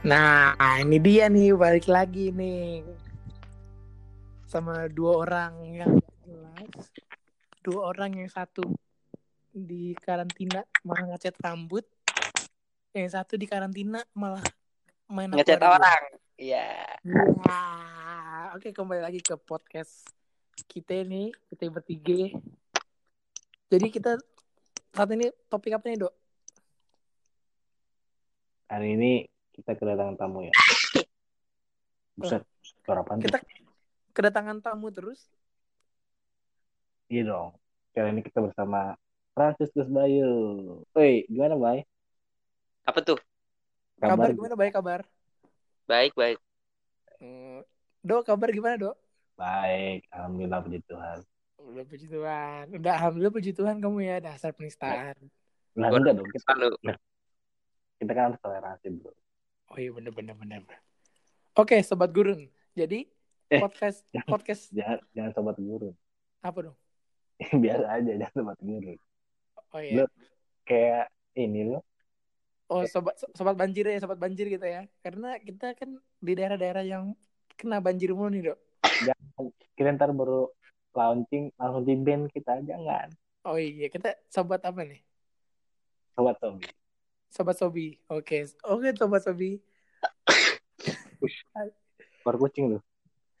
Nah, ini dia nih balik lagi nih sama dua orang yang jelas. Dua orang yang satu di karantina malah ngecat rambut, yang satu di karantina malah main Ngecat orang. Iya. Oke kembali lagi ke podcast kita nih, kita bertiga. Jadi kita saat ini topik apa nih dok? Hari ini kita kedatangan tamu ya. Buset, suara tuh? Kita kedatangan tamu terus. Iya dong. Kali ini kita bersama Franciscus Bayu. Woi, gimana, Bay? Apa tuh? Kabar, gimana? Baik kabar. Baik, baik. Hmm, Dok, kabar gimana dok? Baik, alhamdulillah puji Tuhan. Udah puji Tuhan. Udah alhamdulillah puji Tuhan kamu ya dasar penistaan. Gua enggak dong, kita, Lalu. kita kan harus toleransi, Bro. Oh iya bener bener bener. Oke sobat gurun. Jadi Eh, podcast podcast Jangan jangan sobat guru. apa dong? Biasa aja jangan sobat guru. Oh iya. Lu- Kayak ini loh. Oh sobat sobat banjir ya sobat banjir gitu ya. Karena kita kan di daerah-daerah yang kena banjir mulu nih dok. Kita ntar baru launching langsung di band kita jangan. Oh iya kita sobat apa nih? Sobat Tommy. Sobat Sobi. Oke oke sobat Sobi. Keluar kucing loh.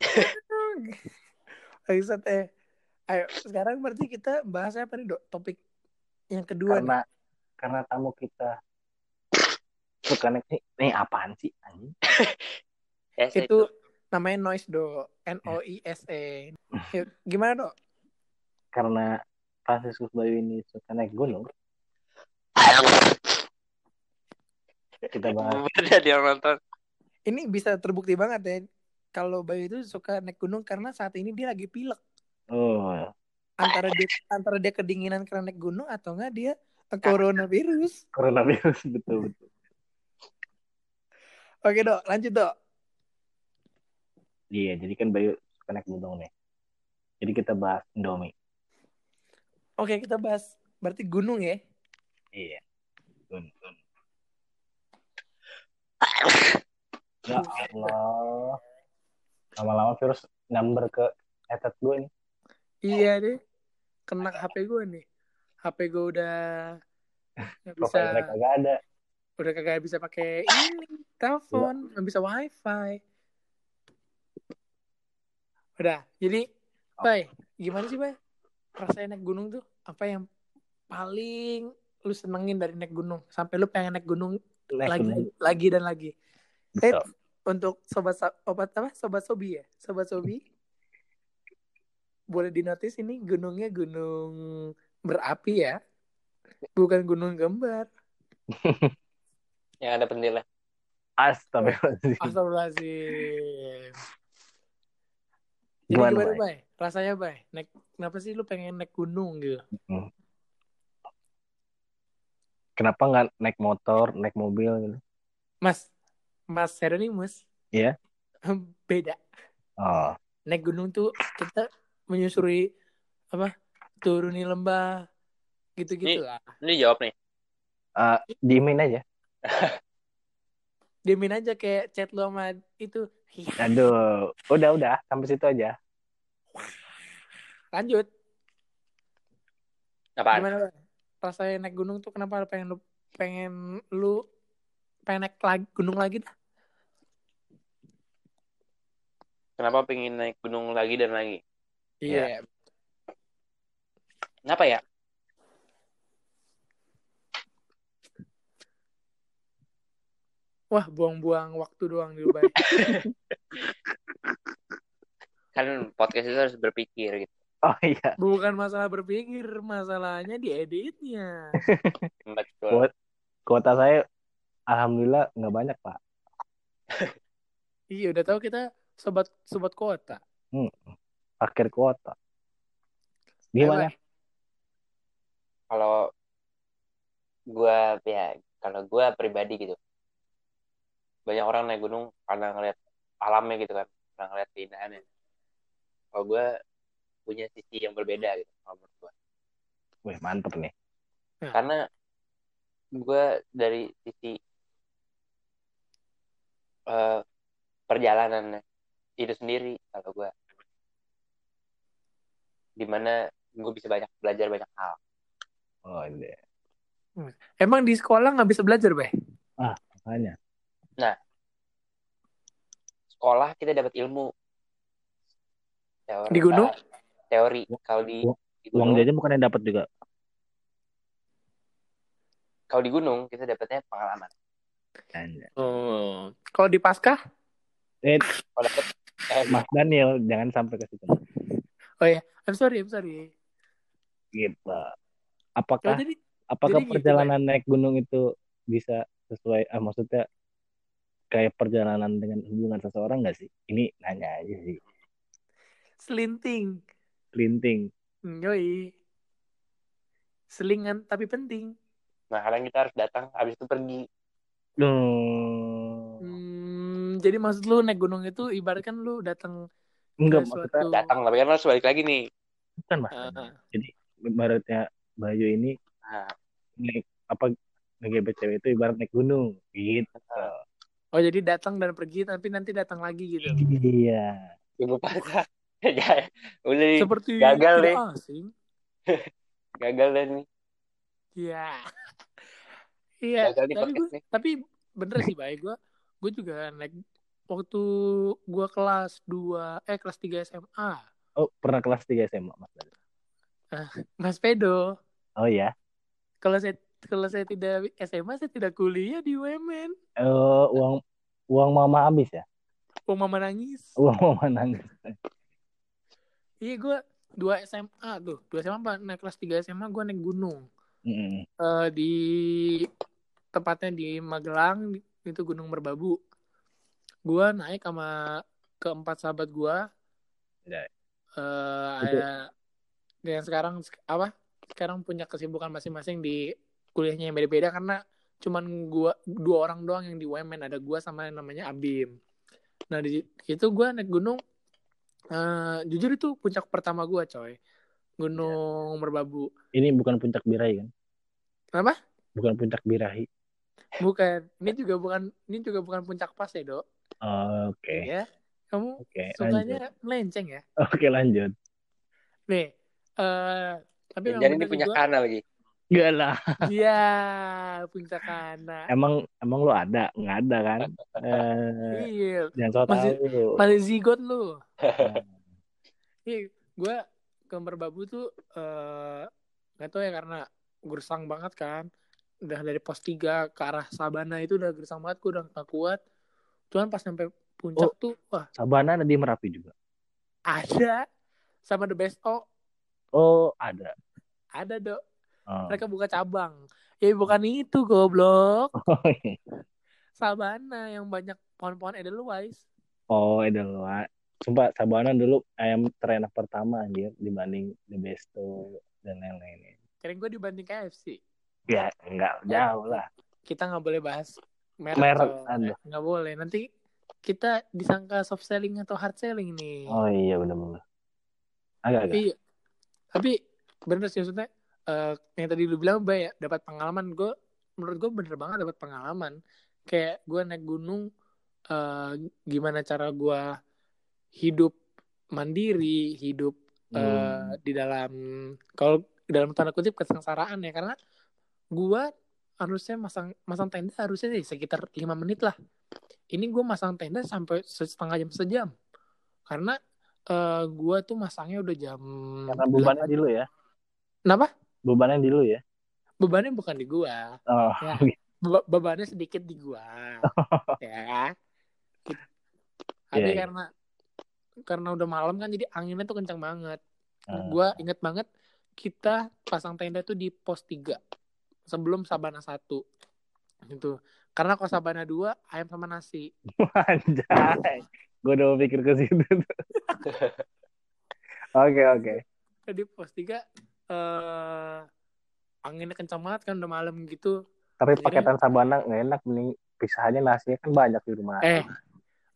Bangsat eh. Ayo sekarang berarti kita bahas apa nih dok? Topik yang kedua nih. Karena karena tamu kita suka nih, nih apaan sih anjing? Itu namanya noise do. N O I S E. Ya, gimana dok Karena Franciscus Bayu ini suka naik gunung, kita bahas. Beda dia nonton. ini bisa terbukti banget ya kalau Bayu itu suka naik gunung karena saat ini dia lagi pilek. Oh. Antara dia antara dia kedinginan karena naik gunung atau enggak dia coronavirus. Coronavirus betul betul. oke dok lanjut dok Iya, jadi kan Bayu suka naik gunung nih. Jadi kita bahas Indomie. oke kita bahas berarti gunung ya Iya. Gun- gun. Ya Allah. Lama-lama virus nyamber ke headset gue nih. iya deh kena HP gue nih HP gue udah nggak bisa Profile mereka gak ada. udah kagak bisa pakai ini telepon nggak bisa wifi udah jadi Bay gimana sih Bay? Rasanya naik gunung tuh apa yang paling lu senengin dari naik gunung? Sampai lu pengen naik gunung Naik lagi gunung. lagi dan lagi. Eh untuk sobat sa- obat apa? Sobat sobi ya? Sobat sobi? Boleh dinotis ini gunungnya gunung berapi ya? Bukan gunung gembar. Yang ada pendela. Astagfirullahaladzim. Astagfirullahaladzim. Jadi Gimana, gimana, Bay? Bay? Rasanya, Bay? Naik, kenapa sih lu pengen naik gunung gitu? Kenapa nggak naik motor, naik mobil gitu? Mas, Mas Serenimus. Iya. Beda. Oh, Naik gunung tuh kita menyusuri apa? Turuni lembah gitu-gitu Ini- lah. Ini jawab nih. eh, diemin aja. Diemin aja kayak chat lu sama itu. Iya, Aduh, udah udah sampai situ aja. Lanjut. Apaan? Gimana? Rasanya naik gunung tuh kenapa pengen lu pengen lu pengen naik lagi, gunung lagi dah? Kenapa pengen naik gunung lagi dan lagi? Iya. Kenapa ya? Wah, buang-buang waktu doang di Dubai. Kan podcast itu harus berpikir gitu. Oh iya. Bukan masalah berpikir, masalahnya di editnya. Betul. Buat kuota saya alhamdulillah nggak banyak, Pak. iya, udah tahu kita sobat sobat kota. Akhir kuota. Gimana? Kalau gua ya kalau gua pribadi gitu. Banyak orang naik gunung karena ngeliat alamnya gitu kan. pernah ngeliat keindahannya kalau gue punya sisi yang berbeda gitu kalau menurut gue Wih, mantep nih. karena gue dari sisi eh, perjalanannya itu sendiri kalau gue di mana gue bisa banyak belajar banyak hal Oh, iya. Emang di sekolah nggak bisa belajar, Beh? Makanya. Sekolah kita dapat ilmu teori Di gunung? teori kalau di, Uang- di Uang gunung jajan bukan yang dapat juga. kalau di gunung kita dapatnya pengalaman. Oh. Kalau di Paskah? Eh, kalau dapet eh, Mas Daniel, jangan sampai ke situ. Oh ya, I'm sorry, I'm sorry. Gitu. Oh, Apakah jadi apakah jadi gitu, perjalanan naik gunung itu bisa sesuai ah, maksudnya kayak perjalanan dengan hubungan seseorang nggak sih? Ini nanya aja sih. selinting. Linting. Hmm, Yoi. Selingan tapi penting. nah kadang kita harus datang habis itu pergi Hmm. Hmm, jadi maksud lu naik gunung itu ibaratkan lu datang Enggak ke maksudnya suatu datang tapi kan harus balik lagi nih bukan mas. Ah. Jadi ibaratnya Bayu ini nah, naik apa ngegebet cewek itu ibarat naik gunung gitu. Oh jadi datang dan pergi tapi nanti datang lagi gitu. Iya. tunggu patah ya udah nih, Seperti gagal nih. asing. gagal deh nih Iya. Iya, tapi nih. tapi bener sih baik gue gue juga naik waktu gue kelas 2 eh kelas 3 SMA Oh pernah kelas 3 SMA mas. Bayu? nggak sepedo Oh ya. kalau saya kalau saya tidak SMA saya tidak kuliah di UMN Eh uang uang mama habis ya? oh mama nangis Uang mama nangis. iya gue dua SMA tuh dua SMA apa naik kelas 3 SMA gue naik gunung Mm-mm. Eh, di tepatnya di Magelang itu Gunung Merbabu gue naik sama keempat sahabat gue Ya. eh Itu- ada yang sekarang apa sekarang punya kesibukan masing-masing di kuliahnya yang beda-beda karena cuman gua dua orang doang yang di UMN ada gua sama yang namanya Abim nah di itu gua naik gunung eh jujur itu puncak pertama gua coy Gunung Merbabu Ini bukan puncak birahi kan? Apa? Bukan puncak birahi. bukan ini juga bukan ini juga bukan puncak pas ya dok Oh, Oke. ya kamu Oke, lanjut. sukanya melenceng ya Oke, lanjut. nih eh tapi jadi memang ini punya gua- kanal lagi Enggak lah. Iya, puncak kana. Emang emang lu ada? Enggak ada kan? Eh, Iya, jangan so Masih- tahu. masih zigot lu. Iya, gue ke Merbabu tuh eh nggak tahu ya karena gersang banget kan. Udah dari pos 3 ke arah Sabana itu udah gersang banget, gue udah gak kuat. Cuman pas sampai puncak tuh, wah Sabana ada di Merapi juga. ada sama The Best O, Oh, ada. ada dok. Oh. Mereka buka cabang. Ya bukan itu goblok. Oh, iya. Sabana yang banyak pohon-pohon Edelweiss. Oh, Edelweiss. Sumpah Sabana dulu ayam terenak pertama anjir dibanding The Besto dan lain-lain. Keren gue dibanding KFC. Ya, enggak jauh lah. kita nggak boleh bahas merek, Merek, aduh. nggak boleh nanti kita disangka soft selling atau hard selling nih Oh iya benar-benar. Agak-agak. iya tapi bener sih maksudnya eh, yang tadi lu bilang bay ya dapat pengalaman gue menurut gue bener banget dapat pengalaman kayak gue naik gunung eh, gimana cara gue hidup mandiri hidup eh, Hmm. di dalam kalau dalam tanda kutip kesengsaraan ya karena gua harusnya masang masang tenda harusnya sih sekitar lima menit lah ini gue masang tenda sampai setengah jam sejam karena eh, gua tuh masangnya udah jam Karena bebannya 8. di lu ya. kenapa Bebannya di lu ya. bebannya bukan di gua Oh, ya Be- bebannya sedikit di gua ya tapi Iya, iya. karena karena udah malam kan jadi anginnya tuh kencang banget Ah. Gua inget banget kita pasang tenda tuh di pos 3 sebelum Sabana 1 gitu. Karena kalau Sabana 2 ayam sama nasi. anjay. Gue udah mikir ke situ. Oke, oke. Jadi pos 3 eh anginnya kencang banget kan udah malam gitu. Tapi Akhirnya- paketan Sabana nggak enak mending pisahannya nasinya kan banyak di rumah. Eh,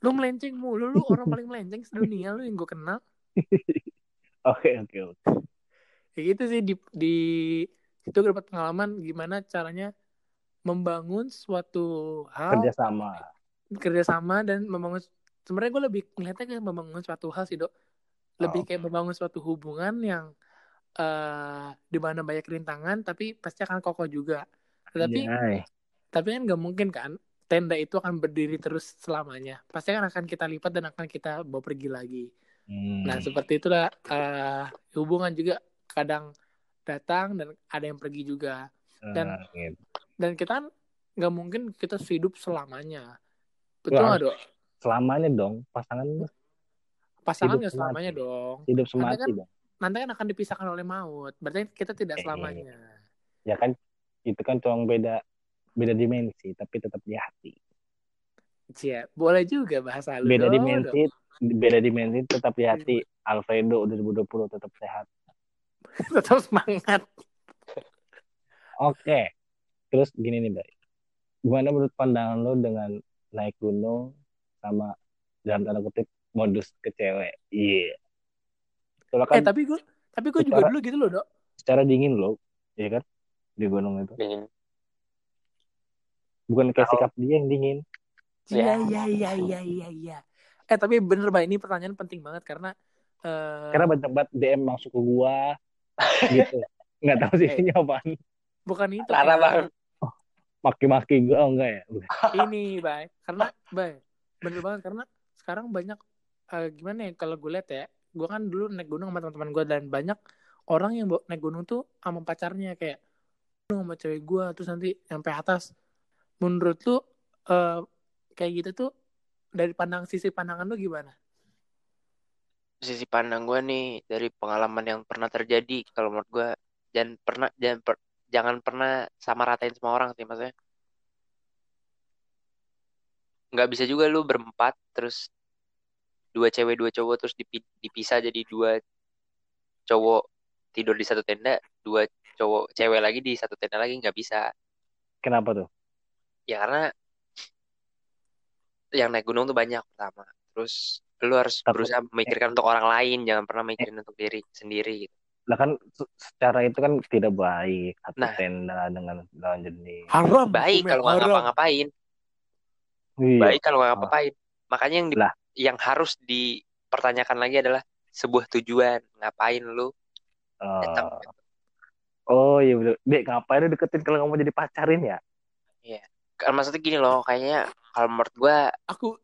Lu melenceng mulu, lu orang paling melenceng sedunia lu yang gue kenal. Oke oke oke. Ya gitu sih di di itu gue dapat pengalaman gimana caranya membangun suatu hal Kerjasama. kerjasama dan membangun sebenarnya gue lebih ngeliatnya kayak membangun suatu hal sih dok lebih Oh. kayak membangun suatu hubungan yang eh di mana banyak rintangan tapi pasti akan kokoh juga. Tapi Anjay. tapi kan nggak mungkin kan tenda itu akan berdiri terus selamanya. Pasti kan akan kita lipat dan akan kita bawa pergi lagi. Hmm. nah seperti itulah eh hubungan juga kadang datang dan ada yang pergi juga. Dan- gitu. dan kita kan nggak mungkin kita hidup selamanya. Betul nggak dok? selamanya dong pasangan pasangan nggak selamanya dong. Hidup Nanti semati kan- dong. Nanti kan akan dipisahkan oleh maut berarti kita tidak Eh. selamanya Ya kan itu kan cuma beda beda dimensi tapi tetap di hati. Cia, boleh juga bahasa lu Beda dong, dimensi beda dimensi tetap di hati. Alfredo 2020 tetap sehat. tetap semangat Oke. Terus gini nih, Bay. Gimana menurut pandangan lo dengan naik gunung sama dalam tanda kutip modus ke cewek? Iya. Soalnya kan eh tapi gue tapi gue juga dulu gitu loh dok secara dingin loh, iya kan? Di gunung itu. Dingin. Bukan kayak sikap dia yang dingin. iya Ya. iya iya iya iya iya eh tapi bener mbak ini pertanyaan penting banget karena eh Karena banyak banget DM masuk ke gua gitu. Nggak tahu sih Eh. ini apaan. bukan itu kayak banget. Maki-maki gua oh enggak ya? Ini bay karena bay bener banget karena sekarang banyak eh, gimana ya kalau gue lihat ya gue kan dulu naik gunung sama teman-teman gue dan banyak orang yang naik gunung tuh sama pacarnya kayak gunung sama cewek gue terus nanti sampai atas menurut lu eh, kayak gitu tuh dari pandang sisi pandangan lu gimana Sisi pandang gue nih dari pengalaman yang pernah terjadi kalau menurut gue jangan pernah jangan per- jangan pernah sama ratain semua orang sih maksudnya. Nggak bisa juga lu berempat terus dua cewek dua cowok terus dipi- dipisah jadi dua cowok tidur di satu tenda, dua cowok cewek lagi di satu tenda lagi nggak bisa. Kenapa tuh? Ya karena yang naik gunung tuh banyak pertama. Terus lu harus Takut- berusaha memikirkan untuk orang lain, jangan pernah mikirin untuk diri sendiri gitu. Lah kan se- secara itu kan tidak baik satu Nah. tenda dengan lawan jenis. haram Baik kalau nggak ngapa-ngapain, Iya. baik kalau nggak ngapa-ngapain. Makanya yang di- Lah. Yang harus dipertanyakan lagi adalah sebuah tujuan. Ngapain lu datang? oh iya bener. Dek ngapain lu deketin kalau nggak mau jadi pacarin ya? Kan maksudnya gini loh, kayaknya kalau menurut gua aku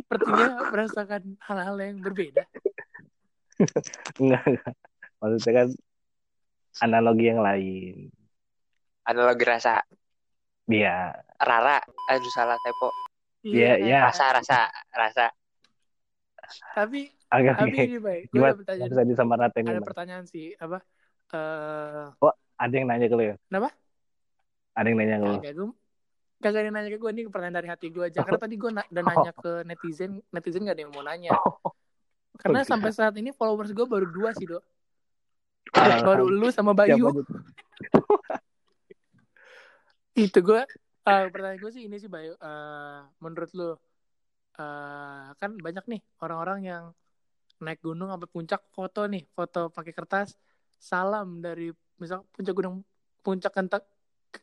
sepertinya merasakan hal-hal yang berbeda Enggak, enggak. Maksudnya kan analogi yang lain. analogi rasa Iya. Rara, aduh salah typo. Iya, iya. Rasa, rasa, rasa. Tapi Agak tapi ini baik gue ada pertanyaan. Bisa disamaratain ada pertanyaan sih apa eh Ada yang nanya ke lu ya? Kenapa? Ada yang nanya ke lu. Kagak gue Kagak ada yang nanya ke gue Ini pertanyaan dari hati gue aja. Karena tadi gue na- udah nanya ke netizen Netizen gak ada yang mau nanya. Karena Oke. sampai saat ini followers gue baru dua sih dok. Ah, Baru lu sama siapa Bayu? Itu gue eh, Pertanyaan gue sih ini sih Bayu Eh, Menurut lu eh, Kan banyak nih Orang-orang yang Naik gunung sampai puncak Foto nih Foto pakai kertas Salam dari Misal puncak gunung Puncak kentang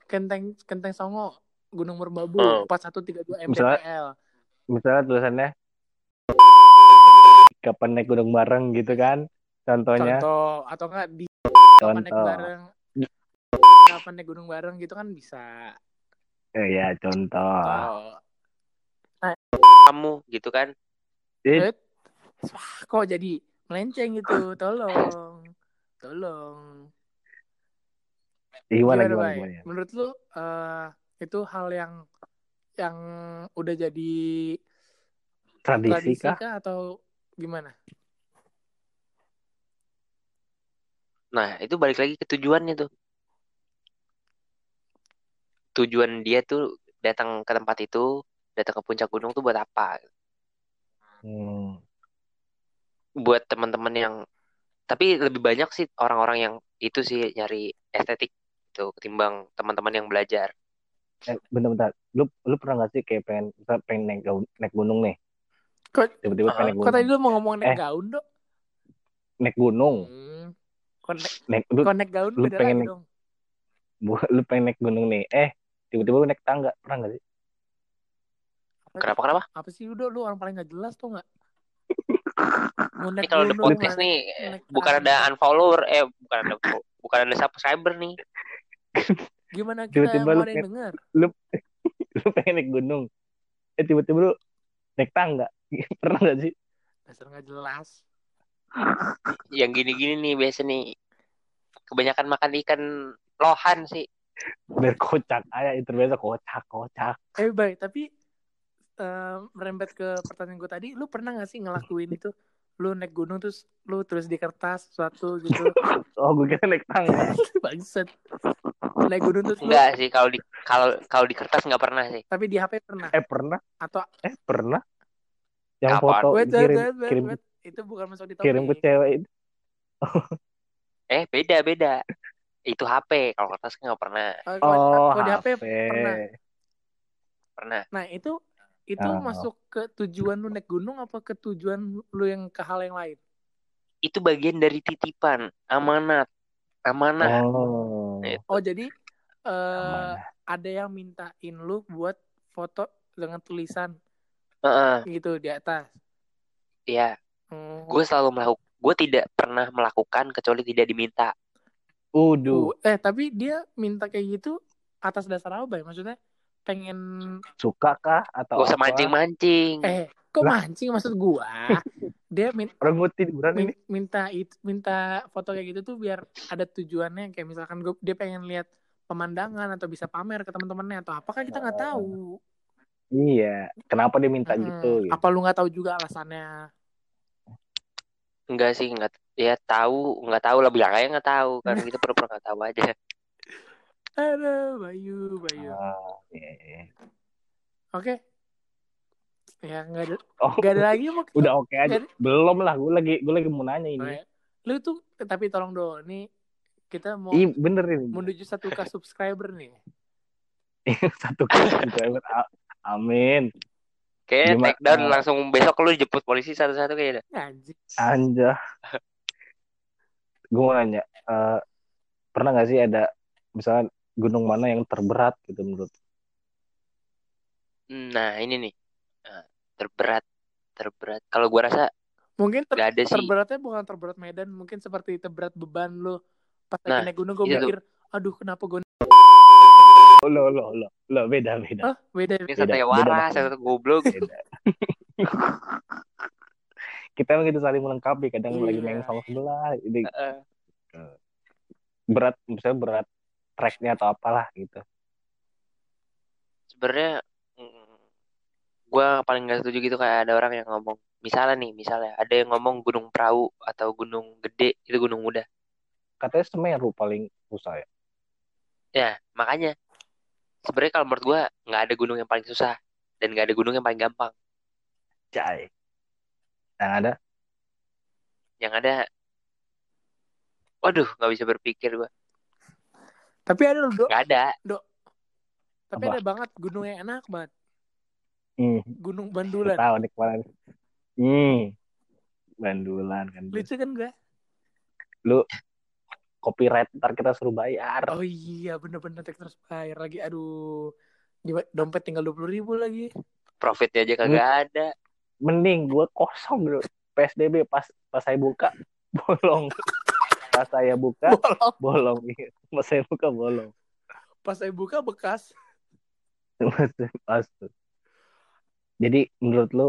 Kenteng Kenteng Songo Gunung Merbabu Hmm. 4132 Misalnya- mdpl Misalnya tulisannya kapan naik gunung bareng gitu kan? Contohnya contoh atau enggak di kapan naik contoh. bareng kapan naik gunung bareng gitu kan bisa Eh, ya contoh. oh. Kamu gitu kan. Wah, kok jadi melenceng gitu tolong tolong gimana Gimana, gimana, gimana? menurut lu eh, itu hal yang yang udah jadi Tradisi tradisi kah? kah atau gimana Nah, itu balik lagi ke tujuannya tuh. Tujuan dia tuh datang ke tempat itu, datang ke puncak gunung tuh buat apa? Hmm. Buat teman-teman yang tapi lebih banyak sih orang-orang yang itu sih nyari estetik itu ketimbang teman-teman yang belajar. Eh, bentar-bentar. Lu lu pernah gak sih kayak pengen pengen naik, gu- naik gunung nih? Kok, tiba-tiba pengen naik kok tadi gunung lu mau ngomong naik Eh. gaun dok? naik gunung Hmm. Kok naik, lu, gaun lu beda pengen lagi naik- dong. bu- lu pengen naik gunung nih eh tiba-tiba lu naik tangga pernah nggak sih Kenapa kenapa? apa sih udah lu orang paling gak jelas tuh nggak? Mau Ini kalau ada gunung, podcast nih, naik bukan ada unfollower, eh bukan ada bukan ada subscriber nih. Gimana kita Tiba-tiba mau lu ada yang denger? lu pengen naik gunung eh tiba-tiba lu naik tangga pernah nggak sih Dasar gak jelas. Yang gini-gini nih biasa nih. Kebanyakan makan ikan lohan sih. biar kocak aja itu biasa kocak kocak Eh baik, tapi eh, merembet ke pertanyaan gue tadi, lu pernah gak sih ngelakuin itu? Lu naik gunung terus lu tulis di kertas sesuatu gitu. oh gue kira naik tangga Bangsat. Naik gunung terus lu, Enggak sih kalau di kalau kalau di kertas nggak pernah sih. tapi di HP pernah. eh pernah Atau eh pernah yang Kapan? foto wait, wait, kirim wait, wait, kirim wait. Itu bukan masuk di kirim ke topik. cewek itu Eh beda beda. Itu HP kalau kertas nggak pernah. Oh, oh kalau di HP HP pernah. Pernah. Nah, itu itu Oh. masuk ke tujuan lu naik gunung apa ke tujuan lu yang ke hal yang lain? Itu bagian dari titipan amanat amanah. oh Itu. Oh, jadi eh Amanah. ada yang mintain lu buat foto dengan tulisan Heeh, gitu di atas. Iya. Hmm. Gue selalu melakukan. Gue tidak pernah melakukan kecuali tidak diminta. Uduh, Uh, eh tapi dia minta kayak gitu atas dasar apa ya? Maksudnya pengen suka kah atau Gak usah apa? mancing-mancing. eh kok Lah. mancing maksud gua? Dia min- Orang tiduran ini. min- minta it, minta foto kayak gitu tuh biar ada tujuannya kayak misalkan gua, dia pengen lihat pemandangan atau bisa pamer ke teman-temannya atau apa kan kita nggak tahu. Iya, kenapa dia minta Mm-mm. gitu? gitu. Apa lu nggak tahu juga alasannya? Enggak sih, enggak. Ya tahu, enggak tahu lah bilang aja enggak tahu kan kita pura-pura enggak tahu aja. Aduh, Bayu, Bayu. Ah, iya, iya. Oke. Ya nggak ada, Oh, nggak ada lagi mau udah oke aja. Jadi- Belum lah, gue lagi gue lagi mau nanya ini. Oke. Lu tuh tapi tolong dong, nih kita mau Ih, bener ini. menuju satu k subscriber nih. Satu kali subscriber. Amin. Kayaknya Gimana? take down langsung besok lu dijemput polisi satu-satu kayaknya. Anjing. Anja. Gue mau nanya, eh, pernah gak sih ada misalnya gunung mana yang terberat gitu menurut? Nah, ini nih. Nah, terberat, terberat. Kalau gua rasa Mungkin ter- ada sih. terberatnya bukan terberat medan, mungkin seperti terberat beban lu. Pas lagi Nah, naik gunung gue tuh. mikir, aduh kenapa gue Lo lo lo lo beda beda. ah beda Ini beda. satu beda waras, satu goblok. beda. Kita emang gitu saling melengkapi. Kadang Iya. lagi main sama sebelah. Ini Heeh. berat, misalnya berat tracknya atau apalah gitu. Sebenarnya mm, gua paling nggak setuju gitu kayak ada orang yang ngomong misalnya nih misalnya ada yang ngomong gunung perahu atau gunung gede itu gunung muda Katanya Semeru paling susah ya. ya makanya sebenarnya kalau menurut gua nggak ada gunung yang paling susah dan nggak ada gunung yang paling gampang Jai. Yang ada yang ada waduh nggak bisa berpikir gua Tapi ada loh, Dok. ada Tapi Apa? ada banget gunung yang enak banget. hmm, Gunung Bandulan. tahu nih kemarin. Hmm. Bandulan kan. Lucu kan gue? Copyright ntar kita suruh bayar. Oh iya, bener-bener tek terus bayar lagi. Aduh. Dompet tinggal 20 ribu lagi. profitnya aja kagak ada Mending gua kosong bro. PSBB pas pas saya buka bolong. Pas saya buka Bolong. bolong. Pas saya buka bolong. Pas saya buka bekas. Pas. Jadi menurut lu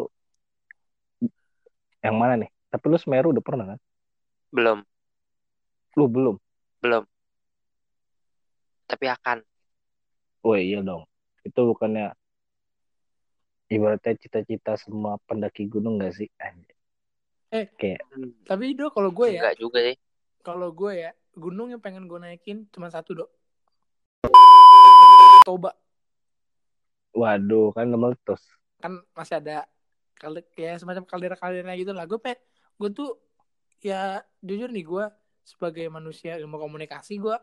yang mana nih? Tapi lu Semeru udah pernah kan? belum Lu belum? belum tapi akan Oh iya dong. Itu bukannya ibaratnya cita-cita semua pendaki gunung gak sih? Anjir. Hmm, Tapi do kalau gue ya, enggak juga sih kalau gue ya, gunung yang pengen gue naikin cuma satu, Dok. Toba. Waduh, kan meletus. kan masih ada kali ya semacam kaldera-kaldera gitu lah gue pe gue tuh ya jujur nih gue sebagai manusia ilmu komunikasi gue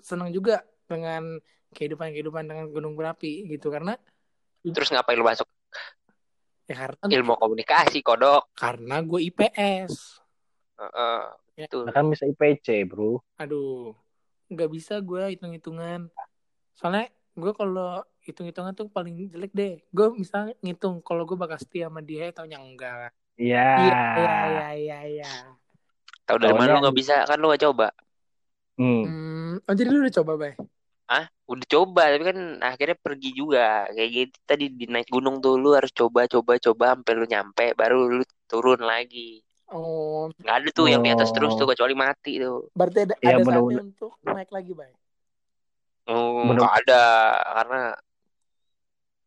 seneng juga dengan kehidupan kehidupan dengan gunung berapi gitu karena terus ngapain lu masuk Ya karena ilmu komunikasi kodok karena gue IPS. Heeh, Ya. Nah, kan bisa IPC, bro. Aduh, nggak bisa gue hitung-hitungan. Soalnya gue kalau hitung-hitungan tuh paling jelek deh. Gue misalnya ngitung kalau gue bakal setia sama dia, taunya enggak. Iya. Iya, iya, iya, iya, iya. tahu dari mana lu nggak bisa kan lu nggak coba Hmm. Hmm, oh jadi lu udah coba, Bay? ah udah coba tapi kan akhirnya pergi juga kayak gitu tadi di naik gunung tuh lu harus coba coba coba sampai lu nyampe baru lu turun lagi Oh, nggak ada tuh yang di atas terus tuh Oh. kecuali mati tuh berarti ada, Iya, ada saatnya untuk naik lagi, Bay? oh, nggak ada karena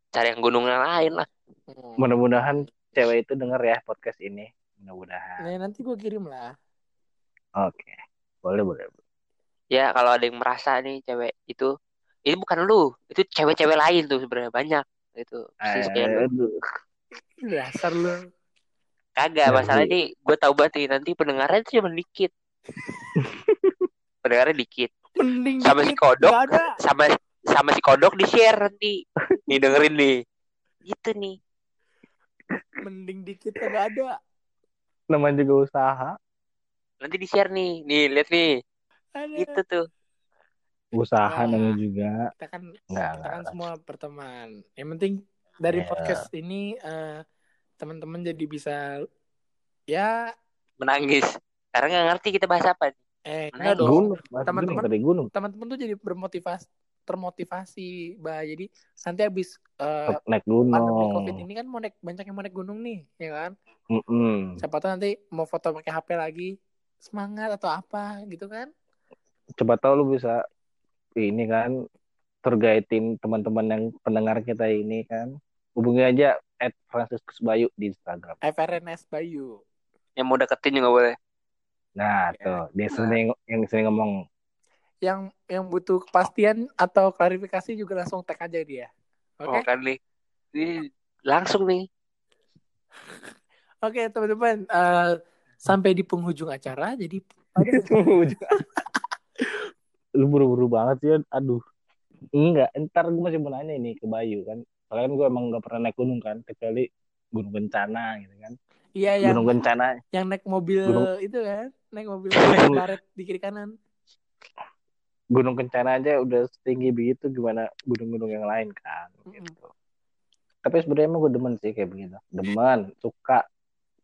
cari yang gunung yang lain lah Hmm. Mudah-mudahan cewek itu denger ya podcast ini. Mudah-mudahan. Nah, nanti gue kirim lah. Oke. Boleh, boleh. ya kalau ada yang merasa nih cewek itu ini bukan lu itu cewek-cewek lain tuh sebenarnya banyak itu Persis kayak lu. Aduh. Dasar lu. Kagak Ya, masalah Bu. nih gue tahu banget nih nanti pendengarnya tuh cuma dikit pendengarnya dikit Mending sama si dikit, kodok nggak ada. sama sama si kodok di share nanti nih dengerin nih gitu nih Mending dikit kagak ada. Namanya juga usaha. nanti di share nih nih lihat nih Ada. gitu tuh Usaha Nah. namanya juga. Kita kan Enggak, kita kan enggak. semua berteman. Yang penting dari Ya. podcast ini eh, teman-teman jadi bisa ya menangis karena nggak ngerti kita bahas apa nih. eh enggak dong. Gunung. Teman-teman- gunung, gunung. Teman-teman tuh jadi bermotivasi termotivasi, bah. Jadi nanti habis eh, Naik pandemi Covid gunung. ini kan mau naik banyak yang mau naik gunung nih, ya kan? Mm-mm. Siapa tahu nanti mau foto pakai HP lagi, semangat atau apa gitu kan? Coba tahu lu bisa ini kan tergaitin teman-teman yang pendengar kita ini kan. Hubungi aja at Franciscus Bayu di Instagram. FRNS Bayu. yang mau deketin juga boleh Nah, Ya. tuh. Dia sering yang sering ngomong Yang yang butuh kepastian atau klarifikasi juga langsung tag aja dia. Oke? oh kan nih ini langsung nih Oke, teman-teman, eh, sampai di penghujung acara. Jadi lu buru-buru banget sih aduh enggak ntar gue masih mau nanya ini ke Bayu kan soalnya kan gue emang gak pernah naik gunung kan kecuali gunung bencana gitu kan. Iya yang gunung bencana. yang naik mobil Gunung- itu kan, naik mobil baret di kiri kanan. gunung kencana aja udah setinggi begitu gimana gunung-gunung yang lain kan Mm-mm. gitu. Tapi sebenarnya emang gue demen sih kayak begitu. Demen suka.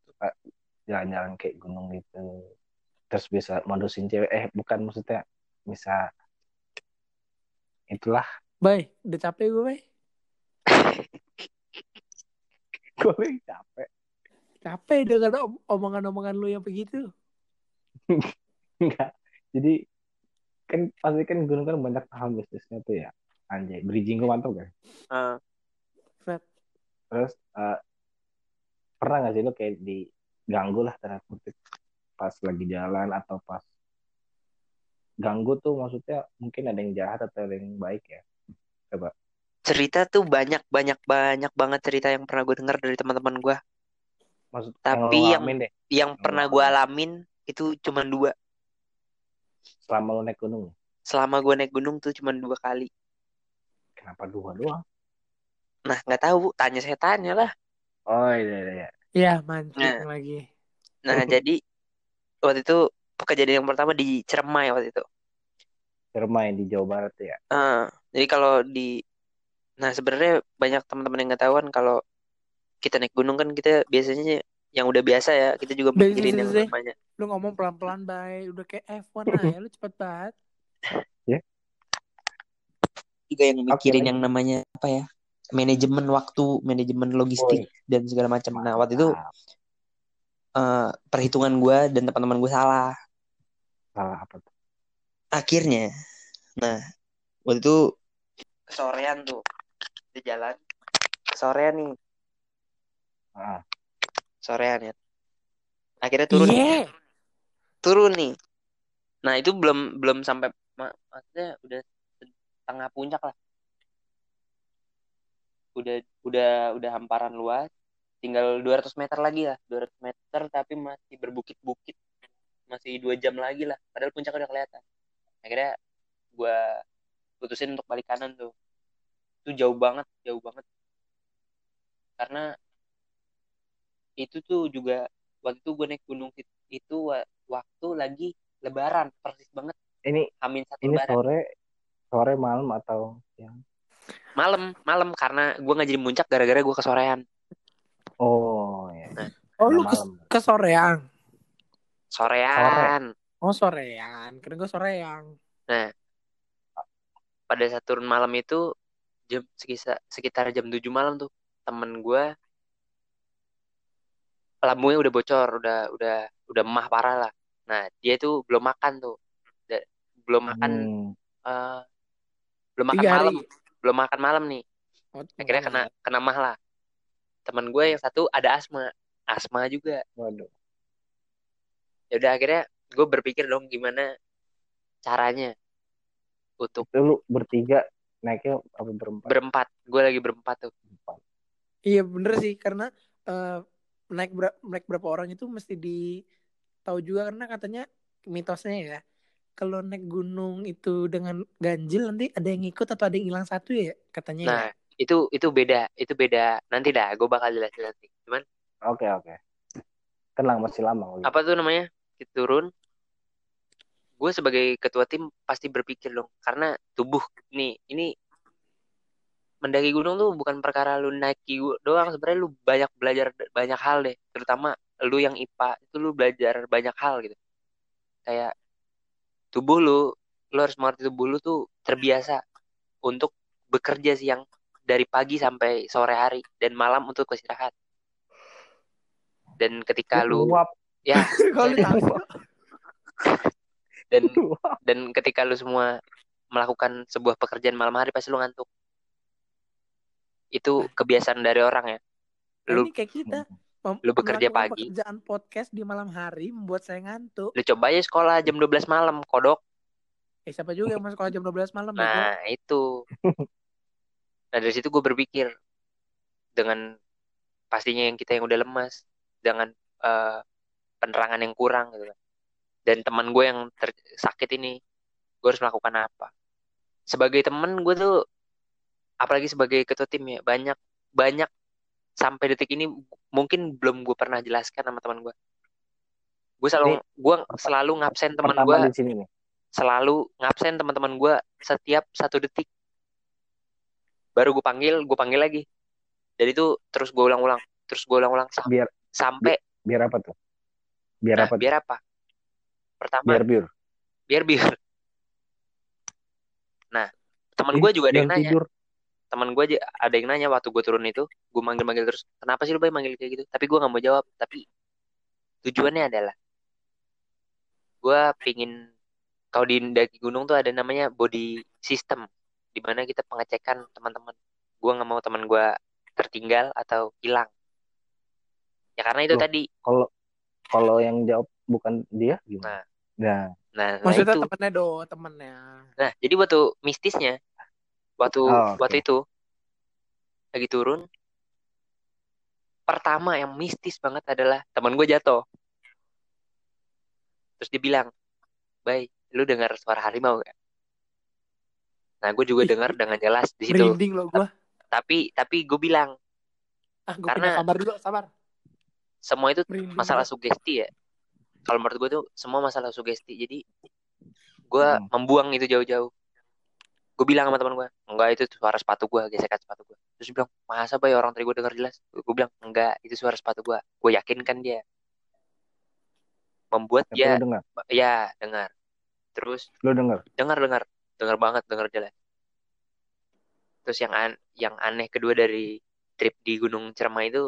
Suka jalan-jalan kayak gunung gitu. Terus bisa modusin cewek eh bukan maksudnya bisa itulah. Bay, udah capek gue, Bay. gue capek Capek dengan om- omongan-omongan lu yang begitu. Enggak. Jadi kan pasti kan gunung kan banyak hal bisnisnya tuh ya. Anjay, bridging gue mantap kan. Fred. Terus eh, pernah gak sih lo kayak diganggu lah tanda kutip pas lagi jalan atau pas ganggu tuh maksudnya mungkin ada yang jahat atau ada yang baik ya. Cerita tuh banyak banyak banyak banget cerita yang pernah gue dengar dari teman-teman gue Maksud Tapi yang- ngalamin deh yang pernah gue alamin itu cuma dua selama lo naik gunung. selama gue naik gunung tuh cuma dua kali Kenapa dua doang? nah nggak tahu tanya saya tanya lah Oh iya iya. iya. Ya, mancing Nah. lagi. nah jadi waktu itu kejadian yang pertama di Ciremai waktu itu Cermai di Jawa Barat ya. Ah, jadi kalau di nah sebenarnya banyak teman-teman yang nggak tahu kan kalau kita naik gunung kan kita biasanya yang udah biasa ya kita juga mikirin yang namanya Lu ngomong pelan-pelan, Bay. Udah kayak F1 aja, lu cepet banget. juga yang mikirin Oke. yang namanya apa ya manajemen waktu manajemen logistik dan segala macam nah waktu itu eh, perhitungan gue dan teman-teman gue salah salah apa tuh? akhirnya nah waktu itu kesorean tuh di jalan. Kesorean nih. Ah, sorean ya. Akhirnya turun. Iya. turun nih. Nah itu belum belum sampai ma- maksudnya udah tengah puncak lah. Udah udah udah hamparan luas. Tinggal 200 meter lagi lah. 200 meter tapi masih berbukit-bukit. Masih dua jam lagi lah. Padahal puncak udah kelihatan. Akhirnya gua putusin untuk balik kanan tuh itu jauh banget jauh banget karena itu tuh juga waktu itu gue naik gunung it- itu wa- waktu lagi lebaran persis banget Ini Amin satu ini lebaran sore sore malam atau yang malam malam karena gue nggak jadi muncak gara-gara gue kesorean Oh ya. Oh lu Karena ke, malam. ke soreang. sorean Oh soreang. Kira gue soreang. pada saat turun malam itu jam sekitar sekitar jam 7 malam tuh temen gue lambungnya udah bocor udah udah udah emah parah lah nah dia tuh belum makan tuh Da- belum makan Hmm. eh, belum makan Tiga hari. malam belum makan malam nih Oh, akhirnya kena kena mah lah temen gue yang satu ada asma asma juga Waduh. ya udah akhirnya gue berpikir dong gimana caranya untuk Itu lu bertiga naiknya apa berempat? berempat gue lagi berempat tuh Berempat. Iya bener sih karena eh, naik ber- naik berapa orang itu mesti di tahu juga karena katanya mitosnya ya kalau naik gunung itu dengan ganjil nanti ada yang ikut atau ada yang hilang satu ya katanya nah ya. itu itu beda itu beda nanti dah gue bakal jelasin nanti cuman Oke oke. Tenang masih lama. Apa tuh namanya kita turun gue sebagai ketua tim pasti berpikir dong karena tubuh nih ini mendaki gunung tuh bukan perkara lu naiki gu- doang sebenarnya lu banyak belajar banyak hal deh terutama lu yang IPA itu lu belajar banyak hal gitu. Kayak tubuh lu lu harus mengerti tubuh lu tuh terbiasa untuk bekerja siang dari pagi sampai sore hari dan malam untuk istirahat. Dan ketika lu Uap. ya. Kalau lu dan dan ketika lu semua melakukan sebuah pekerjaan malam hari pasti lu ngantuk itu kebiasaan dari orang ya Nah, lu ini kayak kita mem- lu bekerja pagi. pekerjaan podcast di malam hari membuat saya ngantuk lu coba aja sekolah jam 12 malam kodok eh siapa juga yang masuk sekolah jam 12 malam bego? nah itu nah dari situ gue berpikir dengan pastinya yang kita yang udah lemas dengan eh, penerangan yang kurang gitu kan. Dan teman gue yang ter- sakit ini gue harus melakukan apa sebagai teman gue tuh apalagi sebagai ketua tim ya banyak banyak sampai detik ini mungkin belum gue pernah jelaskan sama teman gue gue selalu gue selalu ngabsen teman gue selalu ngabsen teman-teman gue setiap satu detik baru gue panggil gue panggil lagi dan itu terus gue ulang-ulang terus gue ulang-ulang sam- Biar sampai biar apa tuh? Biar nah, apa? tuh? biar apa pertama Biar biar. biar biar nah teman gue juga ada yang nanya tidur. teman gue aja ada yang nanya waktu gue turun itu gue manggil-manggil terus kenapa sih lu bay manggil kayak gitu tapi gue nggak mau jawab tapi tujuannya adalah gue pingin kalau di daki gunung tuh ada namanya body system di mana kita pengecekan teman-teman gue nggak mau teman gue tertinggal atau hilang ya karena itu Loh. tadi Kalau kalau yang jawab bukan dia gimana? Nah, nah, nah maksudnya itu. temennya do temennya. Nah jadi waktu mistisnya waktu Oh, oke. waktu itu lagi turun pertama yang mistis banget adalah teman gue jatuh. Terus dia bilang Bay lu dengar suara harimau gak nah gue juga dengar dengan jelas di situ. Merinding loh gua. Tapi tapi gue bilang ah gue Karena- sabar dulu sabar. Semua itu merinding masalah gua. sugesti ya kalau menurut gue tuh semua masalah sugesti. Jadi gue Hmm. membuang itu jauh-jauh. Gue bilang sama teman gue enggak itu suara sepatu gue gesekan sepatu gue terus dia bilang masa bay orang tadi gue dengar jelas. Gue bilang enggak itu suara sepatu gue gue yakinkan dia. Membuat tapi dia dengar. ya dengar terus Lu dengar. dengar dengar dengar banget dengar jelas. Terus yang an yang aneh kedua dari trip di Gunung Cermai itu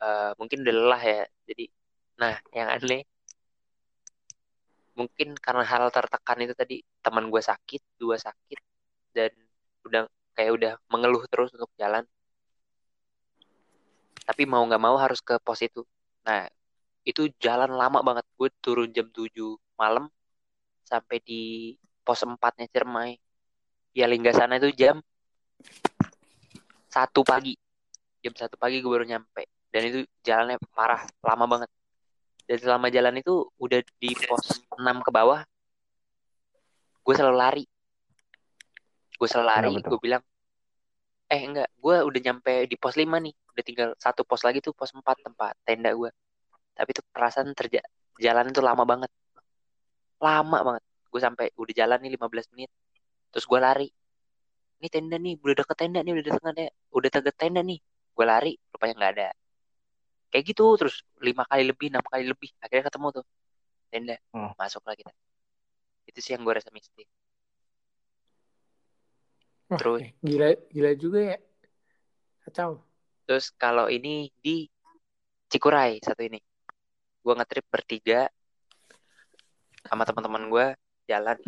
eh, mungkin udah lelah ya. Jadi nah yang aneh mungkin karena hal tertekan itu tadi teman gue sakit dua sakit dan udah kayak udah mengeluh terus untuk jalan. Tapi mau nggak mau harus ke pos itu. Nah itu jalan lama banget. Gue turun jam 7 malam sampai di pos empatnya Cermai ya lingga sana itu jam satu pagi. Jam satu pagi gue baru nyampe. Dan itu jalannya parah lama banget dan selama jalan itu udah di pos 6 ke bawah gue selalu lari. Gue selalu lari tuh? gue bilang eh enggak gue udah nyampe di pos 5 nih udah tinggal satu pos lagi tuh pos 4 tempat tenda gue tapi tuh perasaan terja jalan itu lama banget. Lama banget. Gue sampai udah jalan nih 15 menit terus gue lari. Ini tenda nih udah deket tenda nih udah deket tenda udah deket tenda nih. Gue lari rupanya nggak ada kayak gitu terus lima kali lebih enam kali lebih akhirnya ketemu tuh tenda Hmm. masuk lah kita itu sih yang gue rasa mistis Wah, Terus? gila gila juga ya. Kacau. terus kalau ini di Cikuray satu ini gue ngetrip bertiga sama teman-teman gue jalan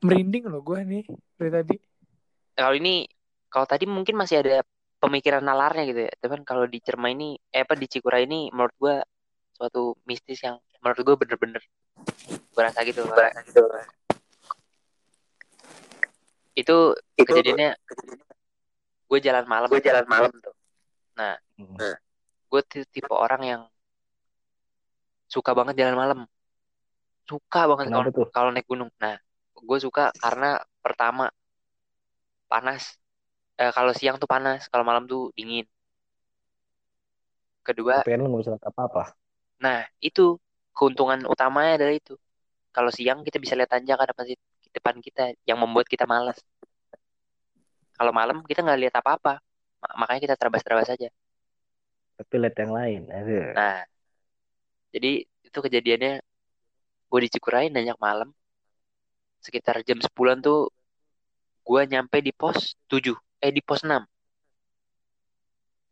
Merinding loh gue nih dari tadi. kalau ini kalau tadi mungkin masih ada pemikiran nalarnya gitu ya. Cuman kalau di Cerma ini eh apa di Cikuray ini menurut gue suatu mistis yang menurut gue bener-bener gue rasa gitu berasa gitu itu kejadiannya gue jalan malam gue jalan malam tuh. Hmm. gue tipe orang yang suka banget jalan malam. Suka banget kalau kalau naik gunung. Nah gue suka karena pertama panas eh, kalau siang tuh panas kalau malam tuh dingin kedua Tapi kan nggak bisa lihat apa-apa. nah itu keuntungan utamanya adalah itu kalau siang kita bisa lihat tanjakan apa sih di depan kita yang membuat kita malas kalau malam kita nggak lihat apa-apa Ma- makanya kita terabas-terabas saja Tapi lihat yang lain. Aduh. Nah, jadi itu kejadiannya gue di Cikuray nanyak malam. Sekitar jam 10-an tuh gue nyampe di pos 7. Eh di pos 6.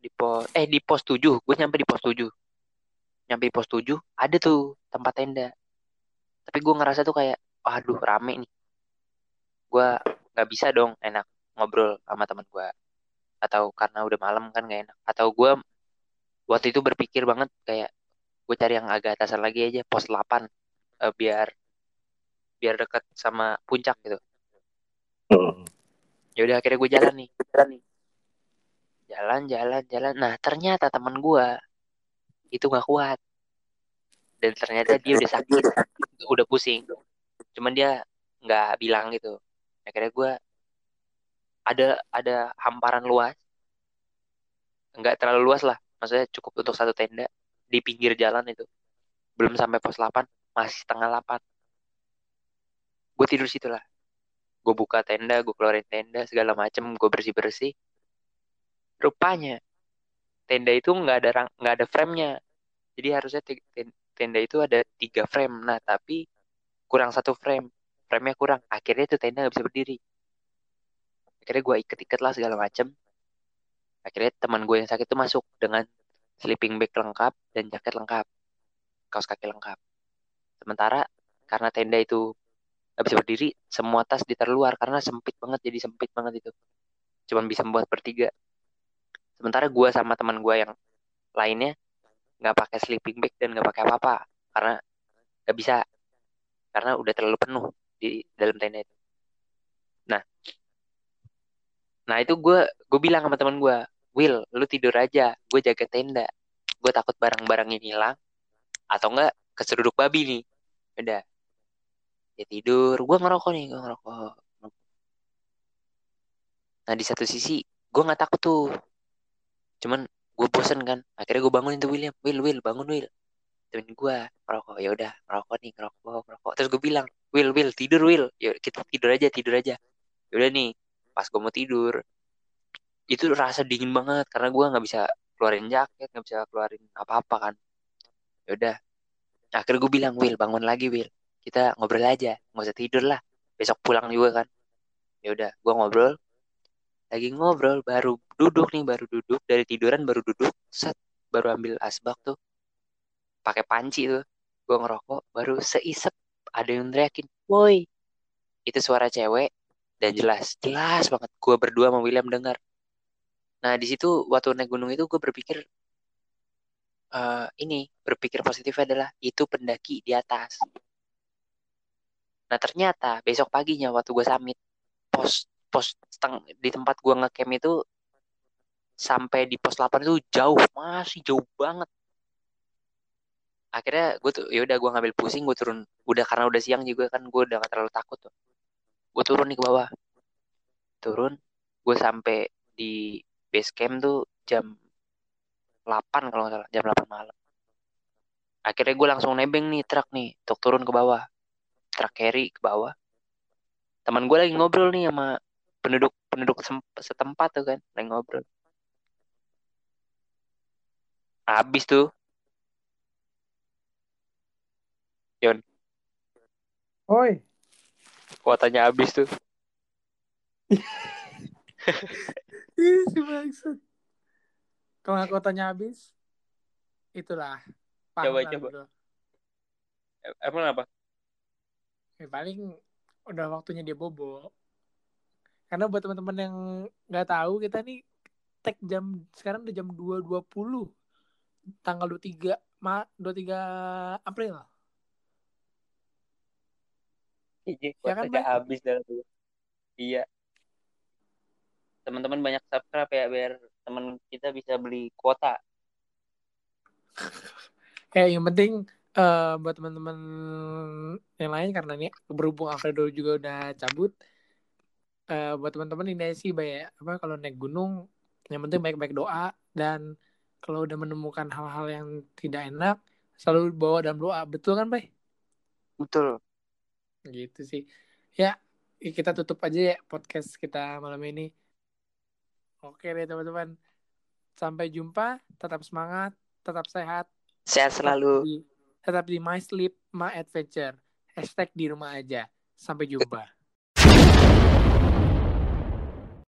Di pos eh di pos 7, gue nyampe di pos 7. Nyampe di pos 7, ada tuh tempat tenda. Tapi gue ngerasa tuh kayak aduh rame nih. Gue nggak bisa dong enak ngobrol sama teman gue. Atau karena udah malam kan gak enak. Atau gue waktu itu berpikir banget kayak gue cari yang agak atasan lagi aja pos 8 eh, biar biar dekat sama puncak gitu Hmm. Ya udah akhirnya gue jalan nih. Jalan jalan jalan. Jalan nah ternyata teman gue itu nggak kuat. Dan ternyata dia udah sakit. Udah pusing. Cuman dia nggak bilang gitu. Akhirnya gue ada ada hamparan luas. Nggak terlalu luas lah. Maksudnya cukup untuk satu tenda di pinggir jalan itu. Belum sampai pos 8 masih setengah 8 gue tidur situ lah gue buka tenda gue keluarin tenda segala macem gue bersih bersih rupanya tenda itu nggak ada rang- nggak ada frame-nya. Jadi harusnya tenda itu ada tiga frame. Nah tapi kurang satu frame. Frame-nya kurang. Akhirnya itu tenda nggak bisa berdiri. Akhirnya gue iket-iket lah segala macem. Akhirnya teman gue yang sakit itu masuk dengan sleeping bag lengkap dan jaket lengkap. Kaos kaki lengkap. Sementara karena tenda itu nggak bisa berdiri semua tas ditaruh luar karena sempit banget jadi sempit banget itu. Cuman bisa membuat bertiga. Sementara gue sama teman gue yang lainnya nggak pakai sleeping bag dan nggak pakai apa-apa karena nggak bisa. Karena udah terlalu penuh di dalam tenda itu. Nah. Nah itu gue gue bilang sama teman gue Will lu tidur aja gue jaga tenda. Gue takut barang-barangnya hilang atau enggak keseruduk babi nih. Udah ya tidur. Gue ngerokok nih gue ngerokok. Nah di satu sisi gue nggak takut tuh. Cuman gue bosen kan. Akhirnya gue bangunin tuh William. Will Will bangun Will temen gue ngerokok. Ya udah ngerokok nih ngerokok ngerokok. Terus gue bilang Will Will tidur Will ya kita tidur aja tidur aja. Ya udah nih pas gue mau tidur itu rasa dingin banget. Karena gue nggak bisa keluarin jaket nggak bisa keluarin apa-apa kan. Ya udah. Akhirnya gue bilang Will bangun lagi Will kita ngobrol aja nggak usah tidur lah. Besok pulang juga kan. Ya udah gue ngobrol. Lagi ngobrol baru duduk nih baru duduk. Dari tiduran baru duduk set baru ambil asbak tuh. Pakai panci tuh. Gue ngerokok baru seisep ada yang teriakin woi. Itu suara cewek dan jelas jelas banget. Gue berdua sama William dengar. Nah di situ waktu naik gunung itu gue berpikir eh ini berpikir positif adalah itu pendaki di atas nah ternyata besok paginya waktu gue summit pos pos seteng, di tempat gue ngecamp itu sampai di pos 8 itu jauh masih jauh banget. Akhirnya gue tuh ya udah gue ngambil pusing gue turun udah karena udah siang juga kan gue udah gak terlalu takut tuh. Gue turun nih ke bawah. Turun gue sampai di base camp tuh jam 8 kalau nggak salah jam 8 malam. Akhirnya gue langsung nebeng nih truk nih untuk turun ke bawah truk carry ke bawah teman gue lagi ngobrol nih sama penduduk penduduk setempat tuh kan lagi ngobrol habis tuh Oi, kuotanya habis tuh si bangsat. Kalau nggak kotanya habis, itulah. Coba, coba. lu. emang apa Ya, paling udah waktunya dia bobo. Karena buat teman-teman yang nggak tahu kita nih tag jam sekarang udah jam 2.20 tanggal 23 Ma 23 April. Iya, Ya kan, habis dah tuh. Iya. Teman-teman banyak subscribe ya biar teman kita bisa beli kuota. Kayak yang penting eh, buat teman-teman yang lain karena ini berhubung Alfredo juga udah cabut. eh, buat teman-teman ini sih baik apa kalau naik gunung yang penting baik-baik doa dan kalau udah menemukan hal-hal yang tidak enak selalu bawa dalam doa betul kan Bay? Betul. gitu sih ya kita tutup aja ya podcast kita malam ini oke deh teman-teman sampai jumpa tetap semangat tetap sehat Sehat selalu. Tetap di my sleep my adventure. Hashtag di rumah aja. Sampai jumpa